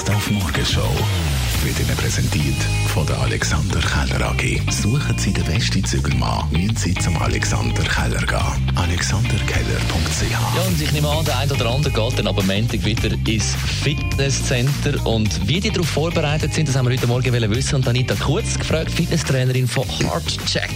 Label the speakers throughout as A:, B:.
A: Best auf Morgenshow wird Ihnen präsentiert von der Alexander Keller AG. Suchen Sie den besten Zügelmann, müssen Sie zum Alexander Keller gehen. AlexanderKeller.ch
B: Ja, und ich nehme an, der eine oder andere geht dann aber Montag wieder ins Fitnesscenter. Und wie die darauf vorbereitet sind, das haben wir heute Morgen wissen. Und Anita Kurz gefragt, Fitnesstrainerin von Heartcheck.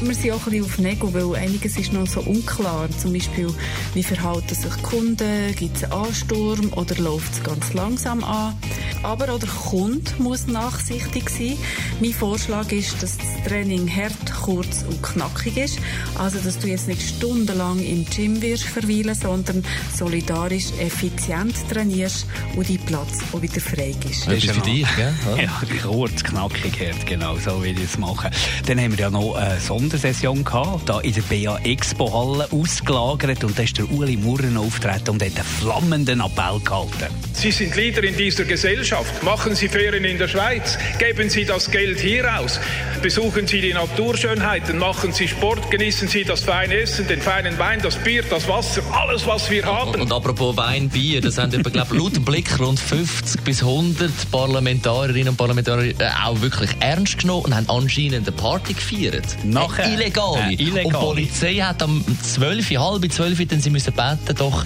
C: Wir sind auch ein bisschen auf Nego, weil einiges ist noch so unklar. Zum Beispiel, wie verhalten sich die Kunden? Gibt es einen Ansturm oder läuft es ganz langsam an? Aber auch der Kunde muss nachsichtig sein. Mein Vorschlag ist, dass das Training hart, kurz und knackig ist. Also, dass du jetzt nicht stundenlang im Gym wirst verweilen, sondern solidarisch, effizient trainierst und dein Platz auch wieder frei ist.
B: Das ist für dich, gell?
D: Ja, kurz, knackig, hart, genau, so will ich es machen. Dann haben wir ja noch eine Sondersession gehabt, da in der BA Expo Halle ausgelagert und da ist der Uli Murren auftreten und hat einen flammenden Appell gehalten.
E: Sie sind Leader in dieser Gesellschaft. Machen Sie Ferien in der Schweiz. Geben Sie das Geld hier aus. Besuchen Sie die Naturschönheiten. Machen Sie Sport. Genießen Sie das feine Essen, den feinen Wein, das Bier, das Wasser, alles, was wir haben.
B: Und apropos Wein, Bier, das haben etwa, glaube laut Blick rund 50 bis 100 Parlamentarierinnen und Parlamentarier äh, auch wirklich ernst genommen und haben anscheinend eine Party gefeiert.
D: Nachher?
B: Eine illegale.
D: Eine illegale.
B: Und die Polizei hat am 12, halb 12, denn sie müssen beten, doch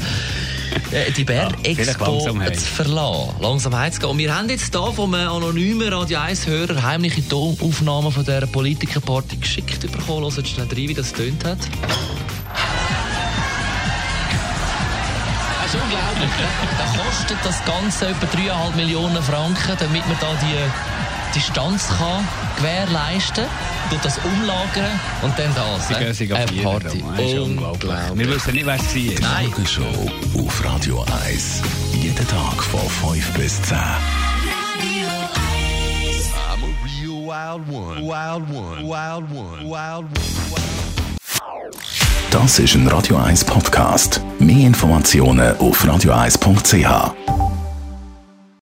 B: äh, die
D: Ja, vielleicht
B: Berg-Expo
D: langsam heim.
B: zu verlassen. Langsam heimzugehen. Und wir haben jetzt hier vom anonymen Radio 1-Hörer heimliche Tonaufnahmen von dieser Politikerparty geschickt bekommen. Hört schnell rein, wie das tönt hat. Das ist unglaublich. Da kostet das Ganze etwa 3,5 Millionen Franken, damit man da die Distanz kann gewährleisten kann. das umlagern und dann das.
D: Sie
B: ne?
D: gehen sich
B: Eine
D: auf
B: Party.
D: Ist unglaublich. Wir wissen nicht, wer es war.
B: Nein.
A: Morgenshow auf Radio 1. Jeden Tag von 5 bis 10.
F: I'm a real wild one. Wild one. Wild one. Wild one.
A: Das ist ein Radio 1 Podcast. Mehr Informationen auf radio1.ch.